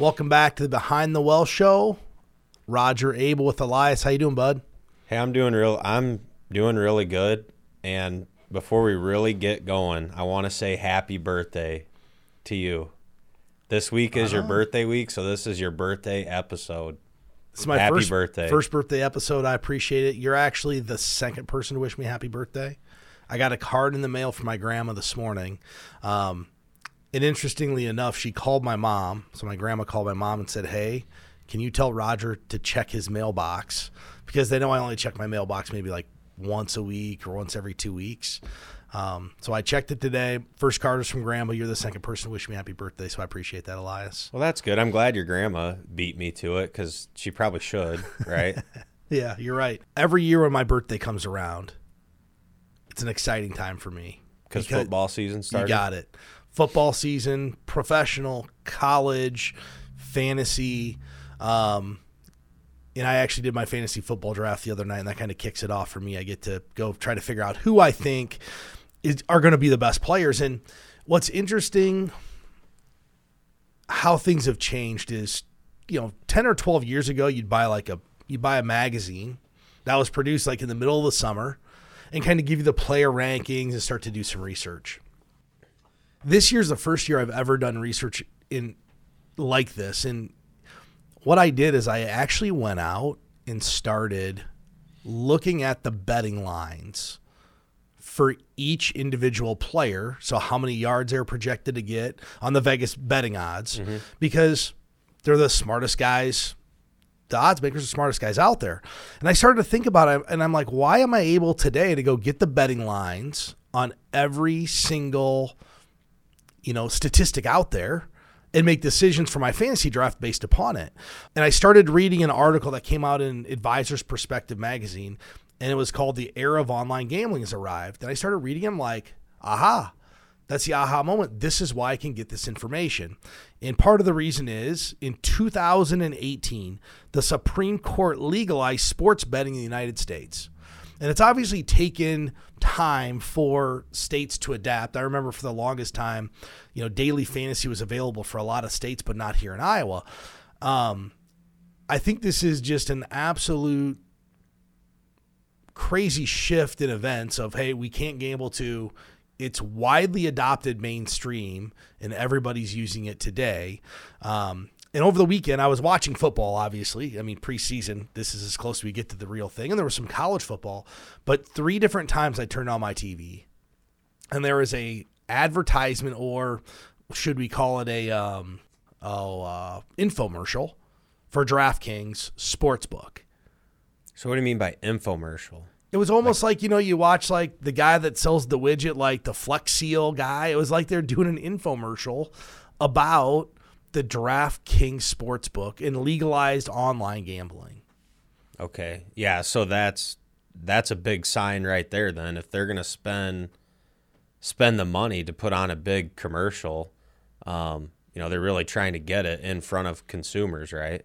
Welcome back to the Behind the Well show. Roger Abel with Elias. How you doing, bud? Hey, I'm doing real. I'm doing really good. And before we really get going, I want to say happy birthday to you. This week is your birthday week, so this is your birthday episode. It's my Happy first birthday. First birthday episode. I appreciate it. You're actually the second person to wish me happy birthday. I got a card in the mail from my grandma this morning. Um, and interestingly enough, she called my mom. So my grandma called my mom and said, "Hey, can you tell Roger to check his mailbox because they know I only check my mailbox maybe like once a week or once every two weeks." Um, so I checked it today. First card is from grandma. You're the second person to wish me happy birthday, so I appreciate that, Elias. Well, that's good. I'm glad your grandma beat me to it because she probably should, right? Yeah, you're right. Every year when my birthday comes around, it's an exciting time for me. Because football season You started. got it. Football season, professional, college, fantasy. Um, and I actually did my fantasy football draft the other night, and that kind of kicks it off for me. I get to go try to figure out who I think is are going to be the best players. And what's interesting, how things have changed is, you know, ten or twelve years ago, you'd buy like a you buy a magazine that was produced like in the middle of the summer, and kind of give you the player rankings and start to do some research. This year's the first year I've ever done research in like this, and what I did is I actually went out and started looking at the betting lines for each individual player. So, how many yards they're projected to get on the Vegas betting odds, mm-hmm. because they're the smartest guys. The odds makers are the smartest guys out there. And I started to think about it, and I'm like, why am I able today to go get the betting lines on every single, you know, statistic out there? and make decisions for my fantasy draft based upon it. And I started reading an article that came out in Advisor's Perspective magazine, and it was called The Era of Online Gambling Has Arrived. And I started reading them like, aha, that's the aha moment. This is why I can get this information. And part of the reason is in 2018, the Supreme Court legalized sports betting in the United States. And it's obviously taken time for states to adapt. I remember for the longest time, you know, daily fantasy was available for a lot of states, but not here in Iowa. Um, I think this is just an absolute crazy shift in events of, hey, we can't gamble to it's widely adopted mainstream and everybody's using it today. Um, and over the weekend, I was watching football, obviously. I mean, preseason, this is as close as we get to the real thing. And there was some college football. But three different times I turned on my TV and there was a advertisement or should we call it a um, oh, uh, infomercial for DraftKings Sportsbook. So, what do you mean by infomercial? It was almost like, you know, you watch like the guy that sells the widget, like the Flex Seal guy. It was like they're doing an infomercial about the DraftKings Sportsbook and legalized online gambling. Okay. Yeah. So that's that's a big sign right there. Then, if they're gonna spend spend the money to put on a big commercial, um, you know, they're really trying to get it in front of consumers, right?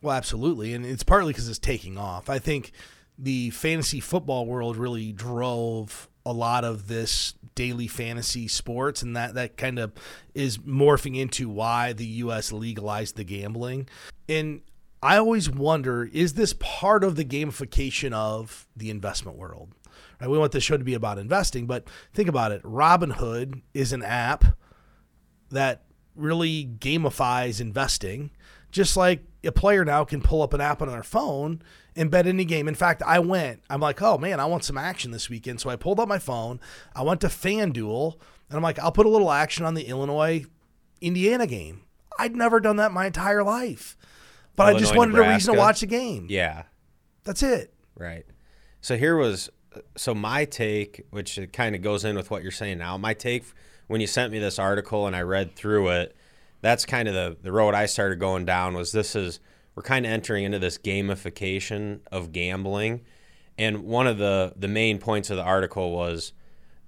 Well, absolutely. And it's partly because it's taking off. I think the fantasy football world really drove a lot of this daily fantasy sports and that that kind of is morphing into why the US legalized the gambling. And I always wonder is this part of the gamification of the investment world? Right? We want this show to be about investing, but think about it. Robinhood is an app that really gamifies investing, just like a player now can pull up an app on their phone and bet any game. In fact, I went, I'm like, oh man, I want some action this weekend. So I pulled up my phone, I went to FanDuel, and I'm like, I'll put a little action on the Illinois Indiana game. I'd never done that my entire life. But I just Illinois, wanted a reason to watch the game. Yeah. That's it. Right. So here was so my take, which kind of goes in with what you're saying now. My take when you sent me this article and I read through it, that's kind of the the road I started going down was this is we're kind of entering into this gamification of gambling. And one of the the main points of the article was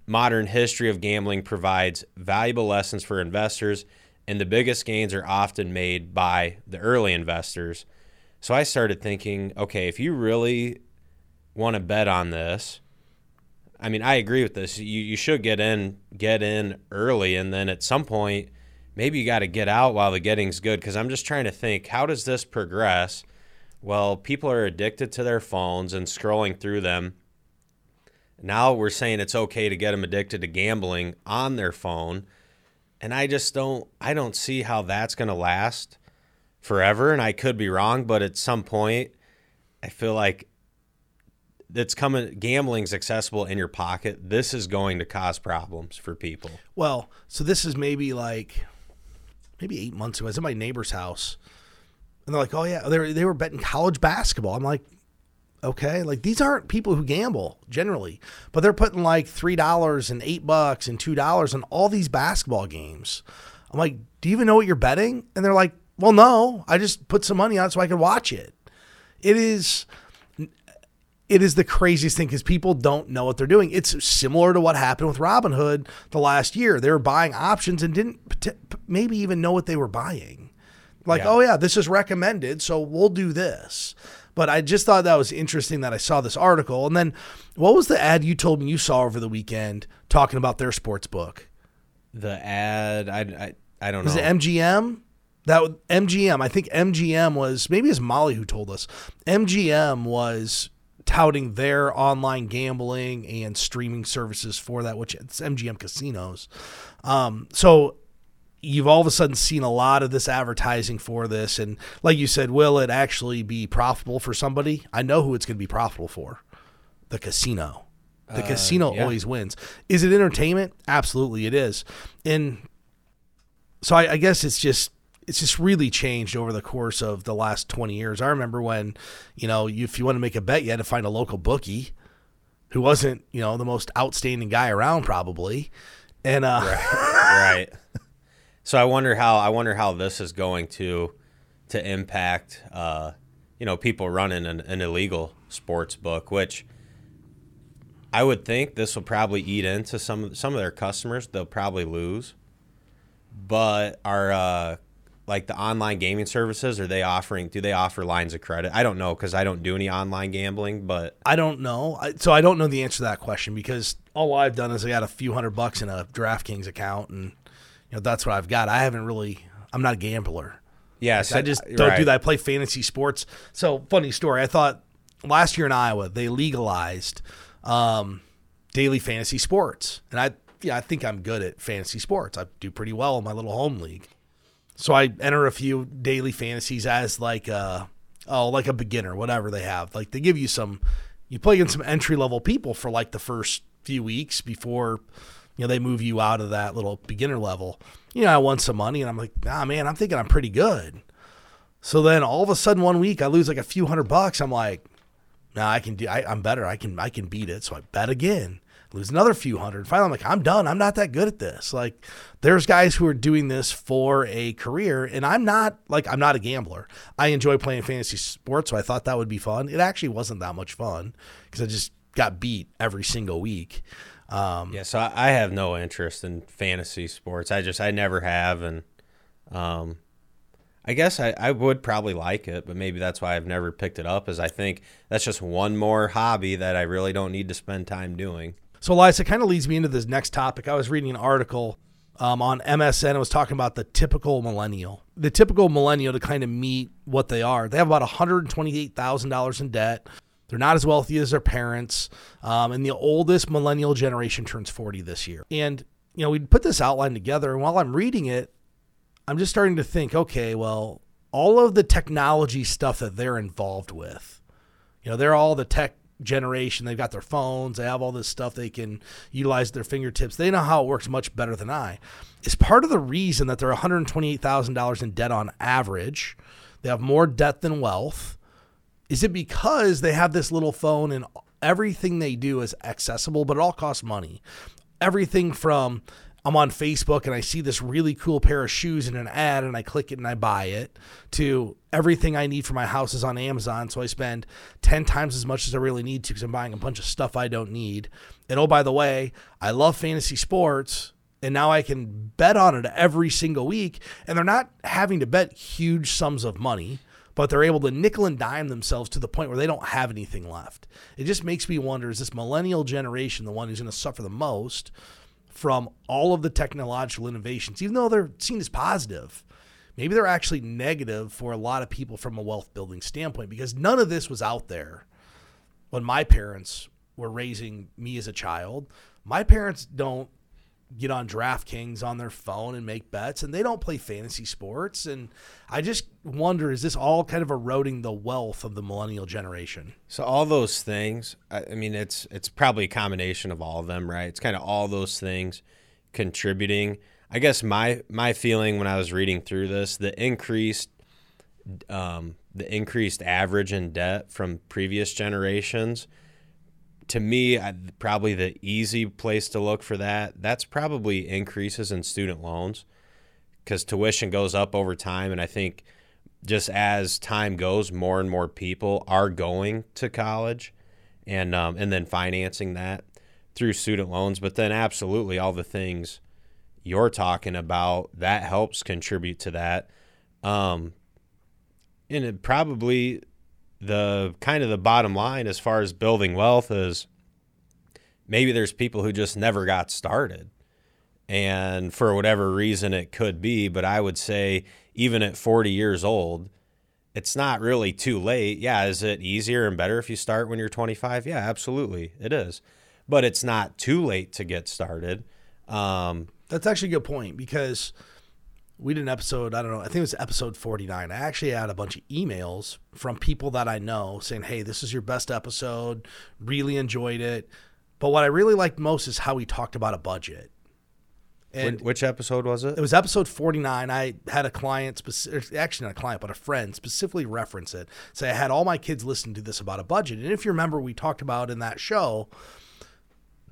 modern history of gambling provides valuable lessons for investors and the biggest gains are often made by the early investors. So I started thinking, okay, if you really want to bet on this, I mean, I agree with this. You you should get in get in early, and then at some point, maybe you got to get out while the getting's good. Because I'm just trying to think, how does this progress? Well, people are addicted to their phones and scrolling through them. Now we're saying it's okay to get them addicted to gambling on their phone. And I just don't I don't see how that's going to last forever and I could be wrong, but at some point I feel like it's coming gambling's accessible in your pocket. This is going to cause problems for people. Well, so this is maybe like maybe 8 months ago. I was at my neighbor's house and they're like, "Oh yeah, they were, they were betting college basketball." I'm like, "Okay, like these aren't people who gamble generally, but they're putting like three dollars and eight bucks and two dollars on all these basketball games." I'm like, "Do you even know what you're betting?" And they're like, "Well, no, I just put some money on so I could watch it." It is it is the craziest thing because people don't know what they're doing. It's similar to what happened with Robinhood the last year. They were buying options and didn't maybe even know what they were buying. Like, yeah. oh yeah, this is recommended, so we'll do this. But I just thought that was interesting that I saw this article. And then what was the ad you told me you saw over the weekend talking about their sports book? The ad, I, I, I don't was know. Was it MGM? That MGM, I think MGM was maybe it's Molly who told us. MGM was touting their online gambling and streaming services for that, which it's MGM casinos. Um, so you've all of a sudden seen a lot of this advertising for this. And like you said, will it actually be profitable for somebody? I know who it's going to be profitable for the casino. The uh, casino yeah. always wins. Is it entertainment? Absolutely, it is. And so I, I guess it's just it's just really changed over the course of the last 20 years. I remember when, you know, if you want to make a bet, you had to find a local bookie who wasn't, you know, the most outstanding guy around probably. And uh right. right. So I wonder how I wonder how this is going to to impact uh, you know people running an, an, illegal sports book, which I would think this will probably eat into some some of their customers. They'll probably lose, but are uh, like the online gaming services are they offering? Do they offer lines of credit? I don't know because I don't do any online gambling, but I don't know. So I don't know the answer to that question because all I've done is I got a few hundred bucks in a DraftKings account and you know, that's what I've got. I haven't really. I'm not a gambler. Yeah, like, I just don't right. do that. I play fantasy sports. So funny story. I thought last year in Iowa they legalized um, daily fantasy sports, and I yeah I think I'm good at fantasy sports. I do pretty well in my little home league. So I enter a few daily fantasies as like a oh like a beginner, whatever they have. Like they give you some. You play against some entry level people for like the first few weeks before you know, they move you out of that little beginner level. You know, I won some money and I'm like, ah, man, I'm thinking I'm pretty good. So then all of a sudden one week I lose like a few hundred bucks. I'm like, nah, I can do, I, I, am better. I can, I can beat it. So I bet again, lose another few hundred. Finally, I'm like, I'm done. I'm not that good at this. Like there's guys who are doing this for a career and I'm not like, I'm not a gambler. I enjoy playing fantasy sports. So I thought that would be fun. It actually wasn't that much fun because I just got beat every single week. Um, yeah, so I have no interest in fantasy sports. I just I never have, and um, I guess I, I would probably like it, but maybe that's why I've never picked it up. Is I think that's just one more hobby that I really don't need to spend time doing. So, Elias, kind of leads me into this next topic. I was reading an article um, on MSN. It was talking about the typical millennial. The typical millennial to kind of meet what they are. They have about $128,000 in debt. They're not as wealthy as their parents. Um, and the oldest millennial generation turns 40 this year. And, you know, we put this outline together. And while I'm reading it, I'm just starting to think, okay, well, all of the technology stuff that they're involved with, you know, they're all the tech generation. They've got their phones. They have all this stuff they can utilize their fingertips. They know how it works much better than I. It's part of the reason that they're $128,000 in debt on average. They have more debt than wealth. Is it because they have this little phone and everything they do is accessible, but it all costs money? Everything from I'm on Facebook and I see this really cool pair of shoes in an ad and I click it and I buy it to everything I need for my house is on Amazon. So I spend 10 times as much as I really need to because I'm buying a bunch of stuff I don't need. And oh, by the way, I love fantasy sports and now I can bet on it every single week. And they're not having to bet huge sums of money but they're able to nickel and dime themselves to the point where they don't have anything left. It just makes me wonder is this millennial generation the one who's going to suffer the most from all of the technological innovations, even though they're seen as positive, maybe they're actually negative for a lot of people from a wealth building standpoint because none of this was out there when my parents were raising me as a child. My parents don't get on DraftKings on their phone and make bets, and they don't play fantasy sports. And I just wonder is this all kind of eroding the wealth of the millennial generation? So all those things, I I mean, it's it's probably a combination of all of them, right? It's kind of all those things contributing. I guess my my feeling when I was reading through this, the increased um, the increased average in debt from previous generations to me, I, probably the easy place to look for that. That's probably increases in student loans because tuition goes up over time, and I think just as time goes, more and more people are going to college, and um, and then financing that through student loans. But then, absolutely, all the things you're talking about that helps contribute to that. Um, and it probably the kind of the bottom line as far as building wealth is maybe there's people who just never got started. And for whatever reason it could be but i would say even at 40 years old it's not really too late. Yeah is it easier and better if you start when you're 25 yeah absolutely it is. But it's not too late to get started. Um, That's actually a good point because we did an episode, I don't know, I think it was episode 49. I actually had a bunch of emails from people that I know saying, hey, this is your best episode, really enjoyed it. But what I really liked most is how we talked about a budget. And which episode was it it was episode 49. I had a client, speci- actually not a client, but a friend specifically reference it. Say, I had all my kids listen to this about a budget. And if you remember, we talked about in that show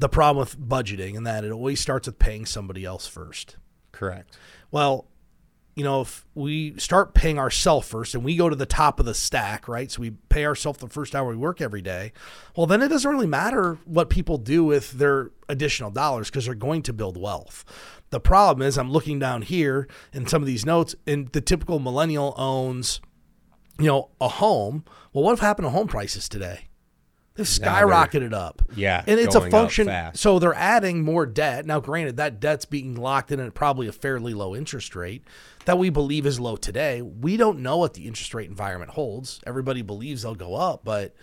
the problem with budgeting and that it always starts with paying somebody else first. correct Well, you know, if we start paying ourselves first and we go to the top of the stack, right? So we pay ourselves the first hour we work every day. Well, then it doesn't really matter what people do with their additional dollars because they're going to build wealth. The problem is, I'm looking down here in some of these notes, and the typical millennial owns, you know, a home. Well, what have happened to home prices today? They've skyrocketed up. Yeah, And it's a function. So they're adding more debt. Now, granted, that debt's being locked in at probably a fairly low interest rate that we believe is low today. We don't know what the interest rate environment holds. Everybody believes they'll go up, but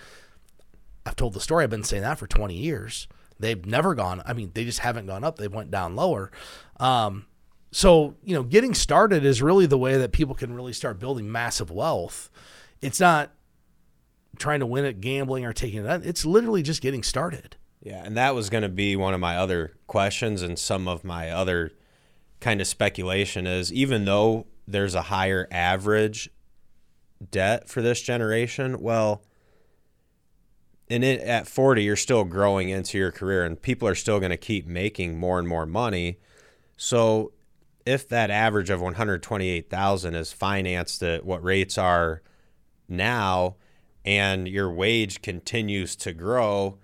I've told the story. I've been saying that for 20 years. They've never gone. I mean, they just haven't gone up. They went down lower. Um, so you know, getting started is really the way that people can really start building massive wealth. It's not trying to win at gambling or taking it. It's literally just getting started. Yeah, and that was going to be one of my other questions, and some of my other kind of speculation is even though there's a higher average debt for this generation, well, and it, at 40, you're still growing into your career, and people are still going to keep making more and more money. So, if that average of 128,000 is financed at what rates are now, and your wage continues to grow,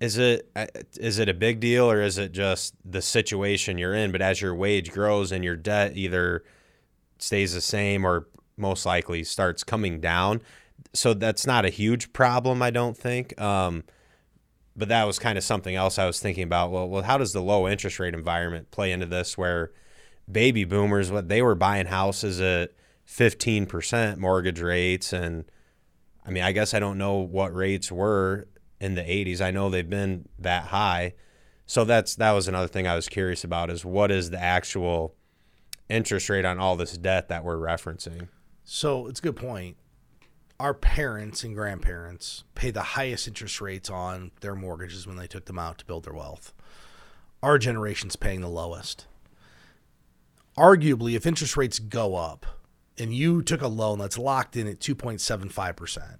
is it uh, it a big deal or is it just the situation you're in? But as your wage grows and your debt either stays the same or most likely starts coming down, so that's not a huge problem, I don't think. Um, but that was kind of something else I was thinking about. Well, well, how does the low interest rate environment play into this? Where baby boomers, what they were buying houses at fifteen percent mortgage rates, and I mean, I guess I don't know what rates were in the 80s. I know they've been that high. So that's that was another thing I was curious about is what is the actual interest rate on all this debt that we're referencing? So it's a good point. Our parents and grandparents pay the highest interest rates on their mortgages when they took them out to build their wealth. Our generation's paying the lowest. Arguably, if interest rates go up and you took a loan that's locked in at 2.75%,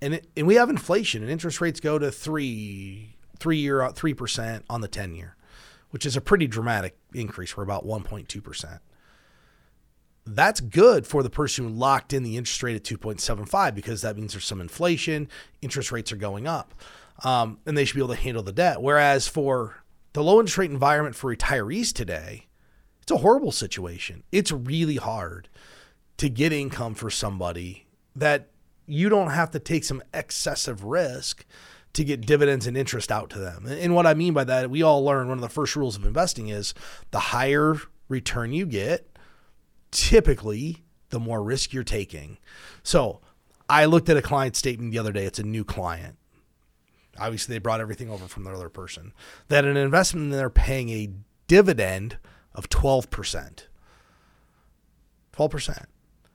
and, it, and we have inflation and interest rates go to three, three year, 3% on the 10 year, which is a pretty dramatic increase. We're about 1.2% that's good for the person who locked in the interest rate at 2.75 because that means there's some inflation, interest rates are going up, um, and they should be able to handle the debt. Whereas for the low interest rate environment for retirees today, it's a horrible situation. It's really hard to get income for somebody that you don't have to take some excessive risk to get dividends and interest out to them. And what I mean by that, we all learn one of the first rules of investing is the higher return you get, typically the more risk you're taking. So I looked at a client statement the other day. It's a new client. Obviously, they brought everything over from their other person. That an investment they're paying a dividend of 12%. 12%.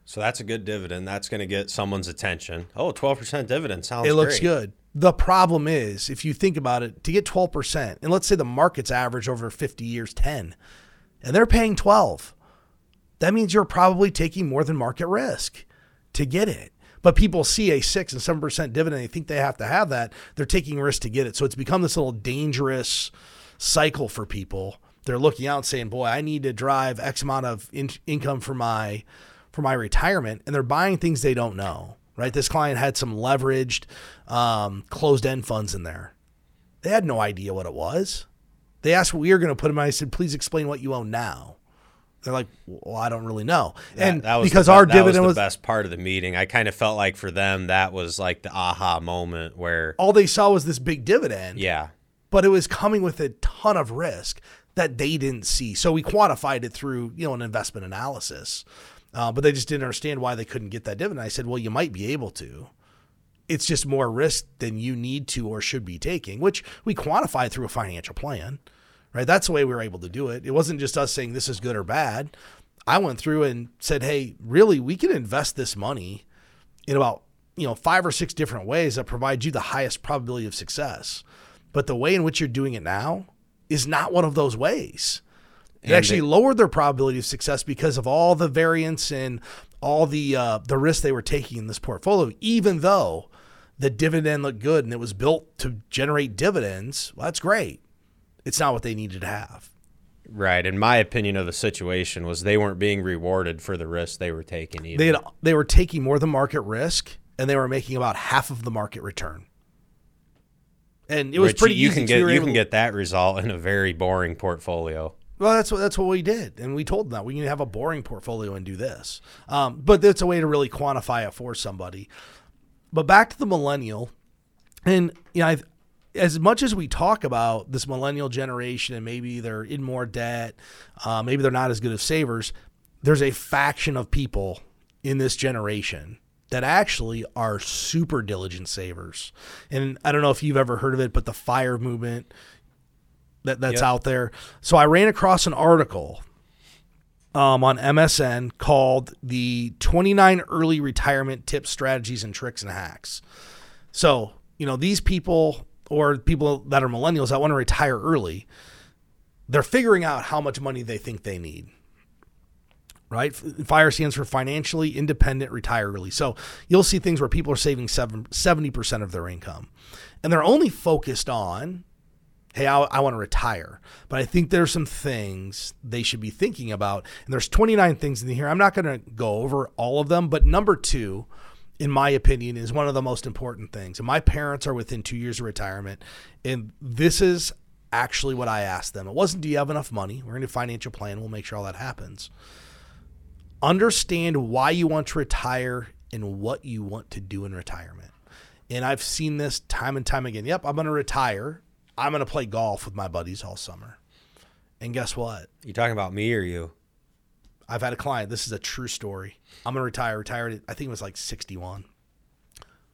So that's a good dividend. That's going to get someone's attention. Oh, 12% dividend sounds It looks great. good. The problem is, if you think about it, to get 12%, and let's say the market's average over 50 years 10, and they're paying 12, that means you're probably taking more than market risk to get it. But people see a 6 and 7% dividend, they think they have to have that. They're taking risk to get it. So it's become this little dangerous cycle for people. They're looking out and saying, "Boy, I need to drive X amount of in- income for my for my retirement," and they're buying things they don't know. Right? This client had some leveraged um, closed-end funds in there. They had no idea what it was. They asked what we were going to put in. I said, "Please explain what you own now." They're like, "Well, I don't really know." That- and that was because the, our that dividend was was, the best part of the meeting. I kind of felt like for them that was like the aha moment where all they saw was this big dividend. yeah, but it was coming with a ton of risk that they didn't see. So we quantified it through, you know, an investment analysis. Uh, but they just didn't understand why they couldn't get that dividend. I said, well, you might be able to. It's just more risk than you need to or should be taking, which we quantified through a financial plan, right? That's the way we were able to do it. It wasn't just us saying this is good or bad. I went through and said, hey, really, we can invest this money in about you know five or six different ways that provide you the highest probability of success. But the way in which you're doing it now is not one of those ways. It And actually they- lowered their probability of success because of all the variance and all the uh, the risk they were taking in this portfolio. Even though the dividend looked good and it was built to generate dividends, well, that's great. It's not what they needed to have. right. and my opinion of the situation was they weren't being rewarded for the risk they were taking either. They had, they were taking more than market risk and they were making about half of the market return. And it was Which pretty you easy. can get you can to- get that result in a very boring portfolio. Well, that's what that's what we did, and we told them that we can have a boring portfolio and do this. Um, but that's a way to really quantify it for somebody. But back to the millennial, and you know, I've, as much as we talk about this millennial generation and maybe they're in more debt, uh, maybe they're not as good of savers. There's a faction of people in this generation that actually are super diligent savers. And I don't know if you've ever heard of it, but the fire movement that, that's Yep. out there. So I ran across an article um, on MSN called the 29 early retirement tips, strategies, and tricks and hacks. So, you know, these people or people that are millennials that want to retire early, they're figuring out how much money they think they need. Right? FIRE stands for financially independent retire early. So you'll see things where people are saving seven, 70% of their income. And they're only focused on hey, I, I want to retire. But I think there's some things they should be thinking about. And there's 29 things in here. I'm not going to go over all of them, but number two, in my opinion, is one of the most important things. And my parents are within two years of retirement. And this is actually what I asked them. It wasn't, do you have enough money? We're going to financial plan. We'll make sure all that happens. Understand why you want to retire and what you want to do in retirement. And I've seen this time and time again. Yep, I'm going to retire. I'm going to play golf with my buddies all summer. And guess what? You talking about me or you? I've had a client. This is a true story. I'm going to retire. Retired. at- I think it was like 61.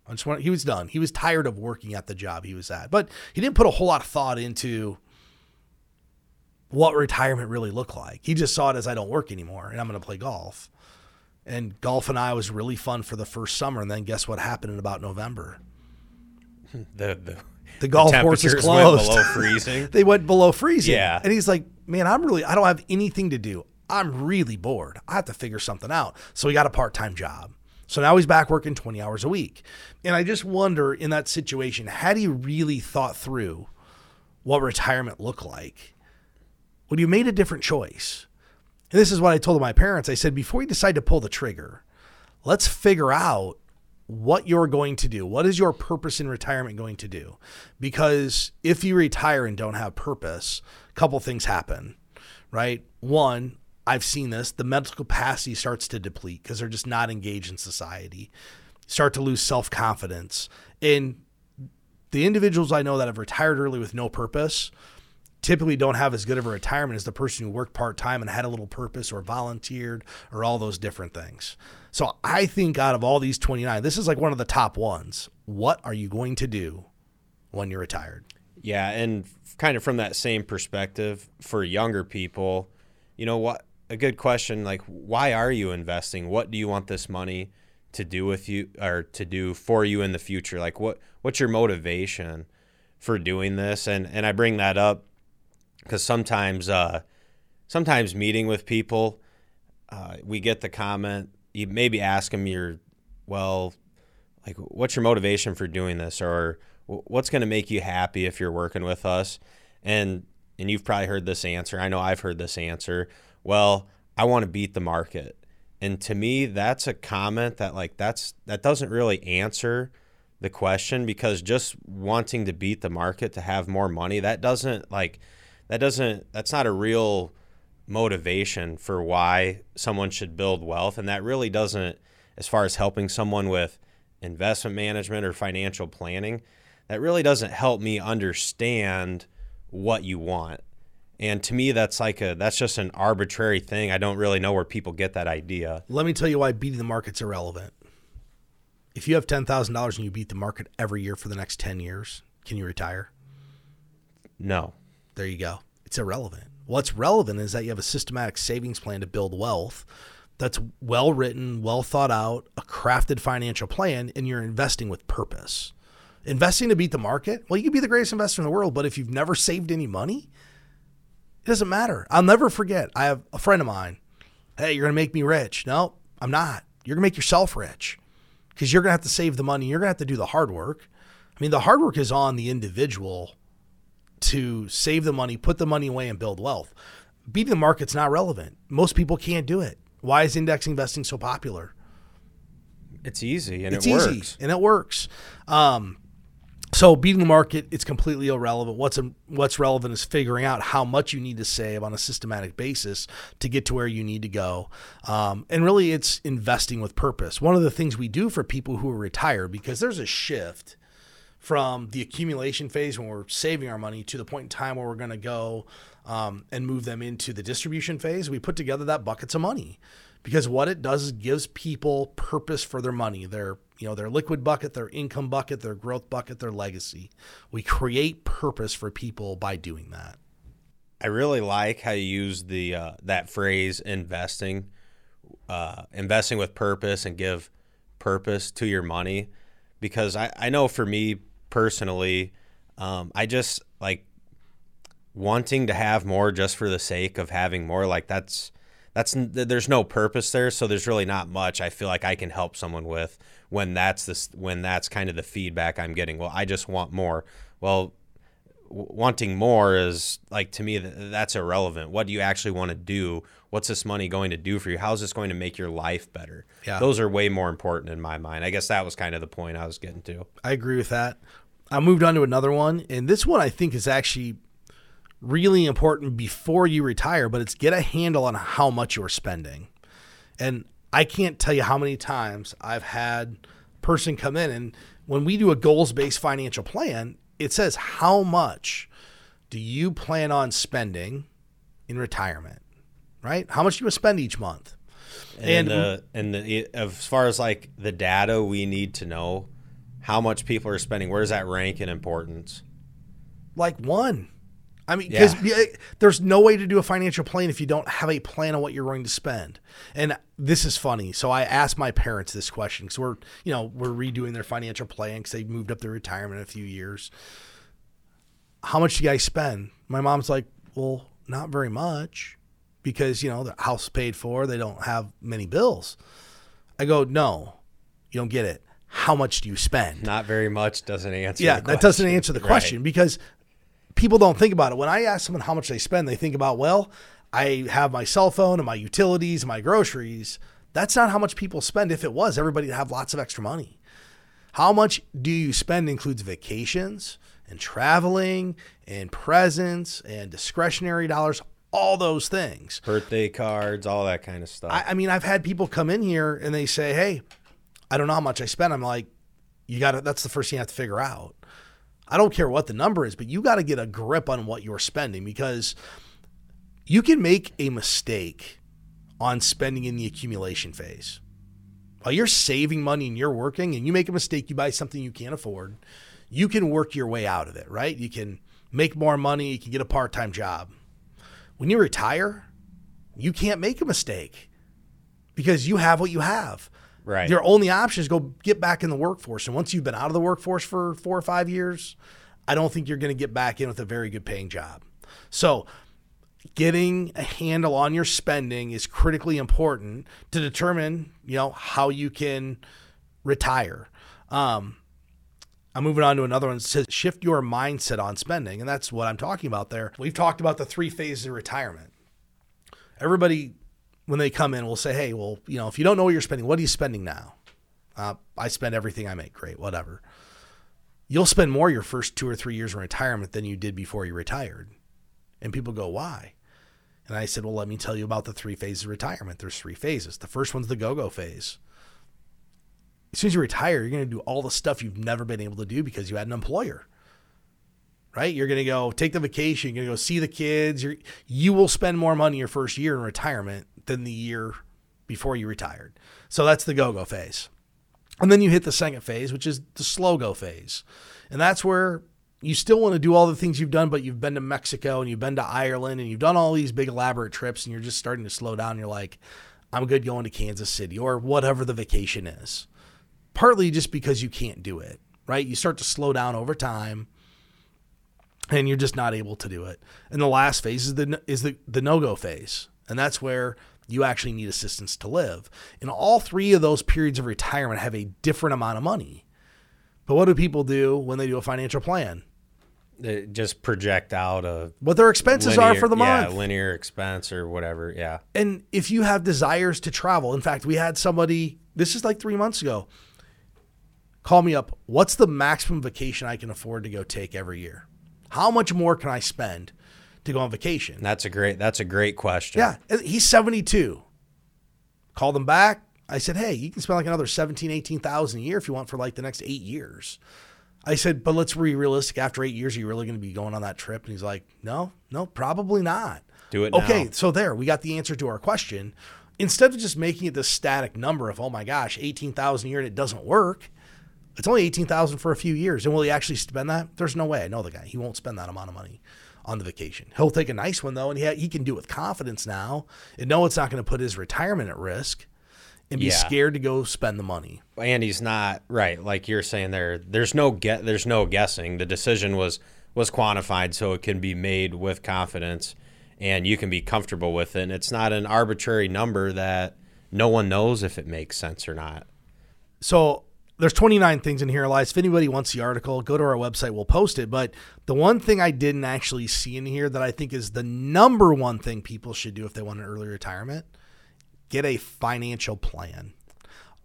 I just want, he was done. He was tired of working at the job he was at, but he didn't put a whole lot of thought into what retirement really looked like. He just saw it as I don't work anymore and I'm going to play golf. And golf and I was really fun for the first summer. And then guess what happened in about November? The the, The golf course is temperatures went closed. below freezing. they went below freezing. Yeah. And he's like, man, I'm really, I don't have anything to do. I'm really bored. I have to figure something out. So he got a part time job. So now he's back working 20 hours a week. And I just wonder in that situation, had he really thought through what retirement looked like, would you made a different choice? And this is what I told my parents. I said, before you decide to pull the trigger, let's figure out what you're going to do. What is your purpose in retirement going to do? Because if you retire and don't have purpose, a couple things happen, right? One, I've seen this, the mental capacity starts to deplete because they're just not engaged in society. Start to lose self-confidence. And the individuals I know that have retired early with no purpose typically don't have as good of a retirement as the person who worked part time and had a little purpose or volunteered or all those different things. So I think out of all these 29, this is like one of the top ones. What are you going to do when you're retired? Yeah, and kind of from that same perspective for younger people, you know what a good question like why are you investing? What do you want this money to do with you or to do for you in the future? Like what what's your motivation for doing this? And and I bring that up because sometimes uh, sometimes meeting with people, uh, we get the comment. You maybe ask them your, well, like what's your motivation for doing this, or what's going to make you happy if you're working with us, and and you've probably heard this answer. I know I've heard this answer. Well, I want to beat the market. And to me, that's a comment that like that's that doesn't really answer the question because just wanting to beat the market to have more money, that doesn't like that doesn't that's not a real motivation for why someone should build wealth. And that really doesn't as far as helping someone with investment management or financial planning that really doesn't help me understand what you want. And to me that's like a that's just an arbitrary thing. I don't really know where people get that idea. Let me tell you why beating the market's irrelevant. If you have $10000 and you beat the market every year for the next 10 years can you retire? No there you go. It's irrelevant. What's relevant is that you have a systematic savings plan to build wealth that's well written, well thought out, a crafted financial plan, and you're investing with purpose. Investing to beat the market, well, you could be the greatest investor in the world, but if you've never saved any money, it doesn't matter. I'll never forget. I have a friend of mine. Hey, you're going to make me rich. No, I'm not. You're going to make yourself rich because you're going to have to save the money. You're going to have to do the hard work. I mean, the hard work is on the individual to save the money, put the money away, and build wealth. Beating the market's not relevant. Most people can't do it. Why is index investing so popular? It's easy and it's it easy works. and it works. Um, so beating the market, it's completely irrelevant. What's a, what's relevant is figuring out how much you need to save on a systematic basis to get to where you need to go. Um, and really, it's investing with purpose. One of the things we do for people who are retired, because there's a shift from the accumulation phase when we're saving our money to the point in time where we're going to go um, and move them into the distribution phase. We put together that buckets of money because what it does is gives people purpose for their money. Their you know their liquid bucket, their income bucket, their growth bucket, their legacy. We create purpose for people by doing that. I really like how you use the uh, that phrase investing, uh, investing with purpose and give purpose to your money because I, I know for me personally. Um, I just like wanting to have more just for the sake of having more. Like that's that's there's no purpose there, so there's really not much I feel like I can help someone with when that's this when that's kind of the feedback I'm getting. Well, I just want more. Well, wanting more is like to me that's irrelevant. What do you actually want to do? What's this money going to do for you? How's this going to make your life better? Yeah. Those are way more important in my mind. I guess that was kind of the point I was getting to. I agree with that. I moved on to another one, and this one I think is actually really important before you retire, but it's get a handle on how much you're spending. And I can't tell you how many times I've had a person come in and when we do a goals-based financial plan, it says how much do you plan on spending in retirement, right? How much do you spend each month? And and, uh, and the, as far as like the data we need to know how much people are spending. Where does that rank in importance? Like one. I mean, because yeah. there's no way to do a financial plan if you don't have a plan on what you're going to spend. And this is funny. So I asked my parents this question because we're, you know, we're redoing their financial plan because they moved up their retirement in a few years. How much do you guys spend? My mom's like, well, not very much because, you know, the house paid for. They don't have many bills. I go, no, you don't get it how much do you spend? Not very much doesn't answer. Yeah, that doesn't answer the question right. because people don't think about it. When I ask someone how much they spend, they think about, well, I have my cell phone and my utilities and my groceries. That's not how much people spend. If it was, everybody would have lots of extra money. How much do you spend includes vacations and traveling and presents and discretionary dollars, all those things. Birthday cards, all that kind of stuff. I, I mean, I've had people come in here and they say, hey, I don't know how much I spent. I'm like, you got to, that's the first thing you have to figure out. I don't care what the number is, but you got to get a grip on what you're spending because you can make a mistake on spending in the accumulation phase. While you're saving money and you're working and you make a mistake, you buy something you can't afford, you can work your way out of it, right? You can make more money, you can get a part time job. When you retire, you can't make a mistake because you have what you have. Right. Your only option is go get back in the workforce. And once you've been out of the workforce for four or five years, I don't think you're going to get back in with a very good paying job. So, getting a handle on your spending is critically important to determine, you know, how you can retire. Um, I'm moving on to another one. It says shift your mindset on spending, and that's what I'm talking about there. We've talked about the three phases of retirement. Everybody when they come in, we'll say, hey, well, you know, if you don't know what you're spending, what are you spending now? Uh, I spend everything I make. Great, whatever. You'll spend more your first two or three years in retirement than you did before you retired. And people go, why? And I said, well, let me tell you about the three phases of retirement. There's three phases. The first one's the go go phase. As soon as you retire, you're going to do all the stuff you've never been able to do because you had an employer right? You're going to go take the vacation, you're going to go see the kids. You're, you will spend more money your first year in retirement than the year before you retired. So that's the go go phase. And then you hit the second phase, which is the slow go phase. And that's where you still want to do all the things you've done, but you've been to Mexico and you've been to Ireland and you've done all these big elaborate trips and you're just starting to slow down. You're like, I'm good going to Kansas City or whatever the vacation is. Partly just because you can't do it, right? You start to slow down over time and you're just not able to do it. And the last phase is the is the, the no-go phase. And that's where you actually need assistance to live. And all three of those periods of retirement have a different amount of money. But what do people do when they do a financial plan? They just project out a what their expenses linear, are for the month. Yeah, linear expense or whatever. Yeah. And if you have desires to travel, in fact, we had somebody, this is like three months ago, call me up. What's the maximum vacation I can afford to go take every year? How much more can I spend to go on vacation? That's a great that's a great question. Yeah, he's 72. Called him back. I said, "Hey, you can spend like another 17, 18,000 a year if you want for like the next 8 years." I said, "But let's be realistic. After 8 years, are you really going to be going on that trip?" And he's like, "No, no, probably not." Do it Okay, now. so there, we got the answer to our question. Instead of just making it this static number of, "Oh my gosh, 18,000 a year and it doesn't work." It's only 18,000 for a few years. And will he actually spend that? There's no way. I know the guy. He won't spend that amount of money on the vacation. He'll take a nice one though, and he, ha- he can do it with confidence now and know it's not going to put his retirement at risk and be Yeah. scared to go spend the money. and he's not right like you're saying there there's no get there's no guessing the decision was was quantified so it can be made with confidence and you can be comfortable with it and it's not an arbitrary number that no one knows if it makes sense or not So there's 29 things in here, Elias. If anybody wants the article, go to our website. We'll post it. But the one thing I didn't actually see in here that I think is the number one thing people should do if they want an early retirement, get a financial plan.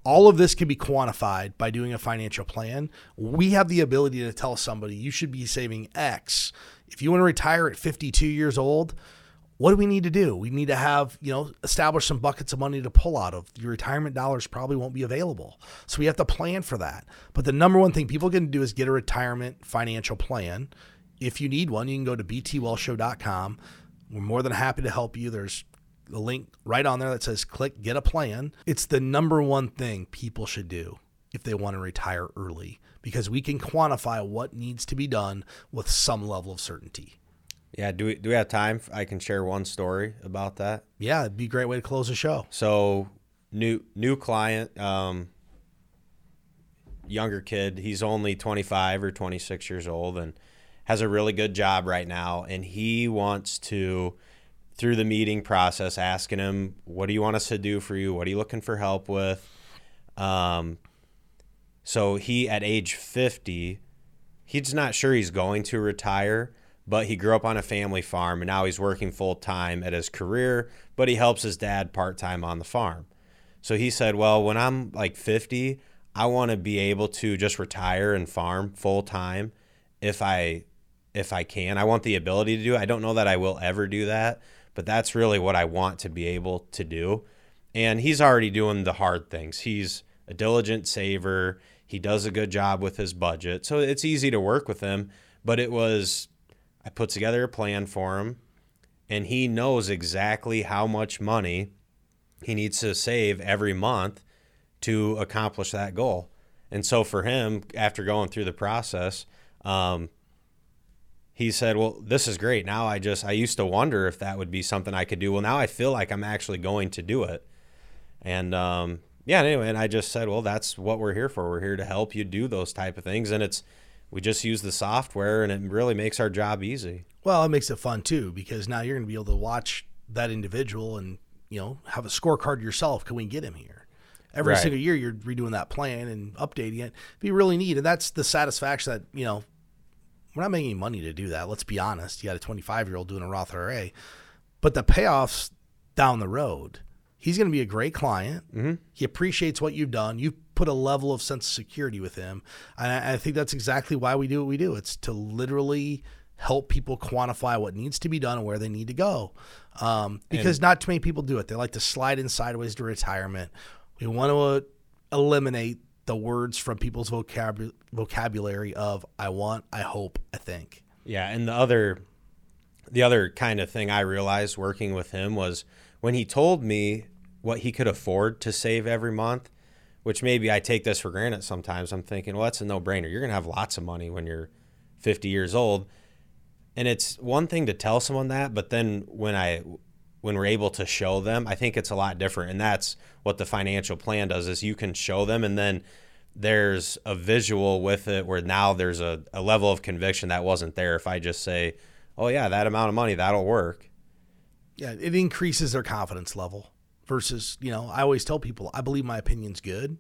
All of this can be quantified by doing a financial plan. We have the ability to tell somebody you should be saving X. If you want to retire at 52 years old, what do we need to do? We need to have, you know, establish some buckets of money to pull out of. Your retirement dollars probably won't be available. So we have to plan for that. But the number one thing people can do is get a retirement financial plan. If you need one, you can go to btwellshow.com. We're more than happy to help you. There's a link right on there that says click get a plan. It's the number one thing people should do if they want to retire early because we can quantify what needs to be done with some level of certainty. Yeah do we do we have time i can share one story about that Yeah, it'd be a great way to close the show. So new new client, um, younger kid. He's only 25 or 26 years old and has a really good job right now. And he wants to, through the meeting process, asking him, "What do you want us to do for you? What are you looking for help with?" Um, so he at age 50, he's not sure he's going to retire, but he grew up on a family farm and now he's working full time at his career, but he helps his dad part time on the farm. So he said, Well, when I'm like 50, I want to be able to just retire and farm full time if I if I can. I want the ability to do it. I don't know that I will ever do that, but that's really what I want to be able to do. And he's already doing the hard things. He's a diligent saver. He does a good job with his budget. So it's easy to work with him. But it was, I put together a plan for him, and he knows exactly how much money he needs to save every month to accomplish that goal. And so for him, after going through the process, um, he said, "Well, this is great. Now I just I used to wonder if that would be something I could do. Well, now I feel like I'm actually going to do it." And um, yeah, anyway, and I just said, "Well, that's what we're here for. We're here to help you do those type of things." And it's we just use the software, and it really makes our job easy. Well, it makes it fun too because now you're going to be able to watch that individual and you know have a scorecard yourself. Can we get him here? Every Right. single year, you're redoing that plan and updating it. Be really neat, and that's the satisfaction that you know we're not making money to do that. Let's be honest. You got a 25 year old doing a Roth IRA, but the payoffs down the road. He's going to be a great client. Mm-hmm. He appreciates what you've done. You've put a level of sense of security with him, and I, I think that's exactly why we do what we do. It's to literally help people quantify what needs to be done and where they need to go, um, because not too many people do it. They like to slide in sideways to retirement. We want to uh, eliminate the words from people's vocab- vocabulary of "I want," "I hope," "I think." Yeah, and the other the other kind of thing I realized working with him was when he told me what he could afford to save every month, which maybe I take this for granted sometimes. I'm thinking, well, that's a no-brainer. You're going to have lots of money when you're 50 years old. And it's one thing to tell someone that, but then when I when we're able to show them, I think it's a lot different. And that's what the financial plan does is you can show them and then there's a visual with it where now there's a, a level of conviction that wasn't there if I just say, Oh yeah, that amount of money, that'll work. Yeah, it increases their confidence level versus, you know, I always tell people I believe my opinion's good,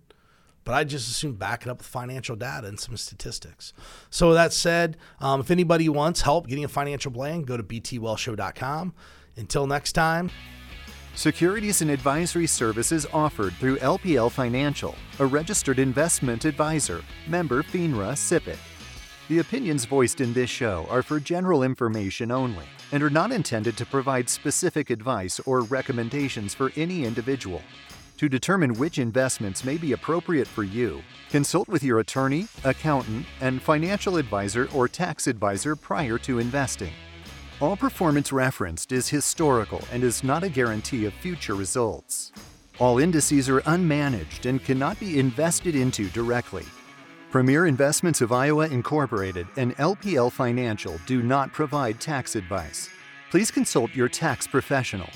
but I just assume back it up with financial data and some statistics. So, that said, um, if anybody wants help getting a financial plan, go to btwellshow.com. Until next time, Securities and advisory services offered through LPL Financial, a registered investment advisor, member FINRA SIPC. The opinions voiced in this show are for general information only and are not intended to provide specific advice or recommendations for any individual. To determine which investments may be appropriate for you, consult with your attorney, accountant, and financial advisor or tax advisor prior to investing. All performance referenced is historical and is not a guarantee of future results. All indices are unmanaged and cannot be invested into directly. Premier Investments of Iowa Incorporated and LPL Financial do not provide tax advice. Please consult your tax professional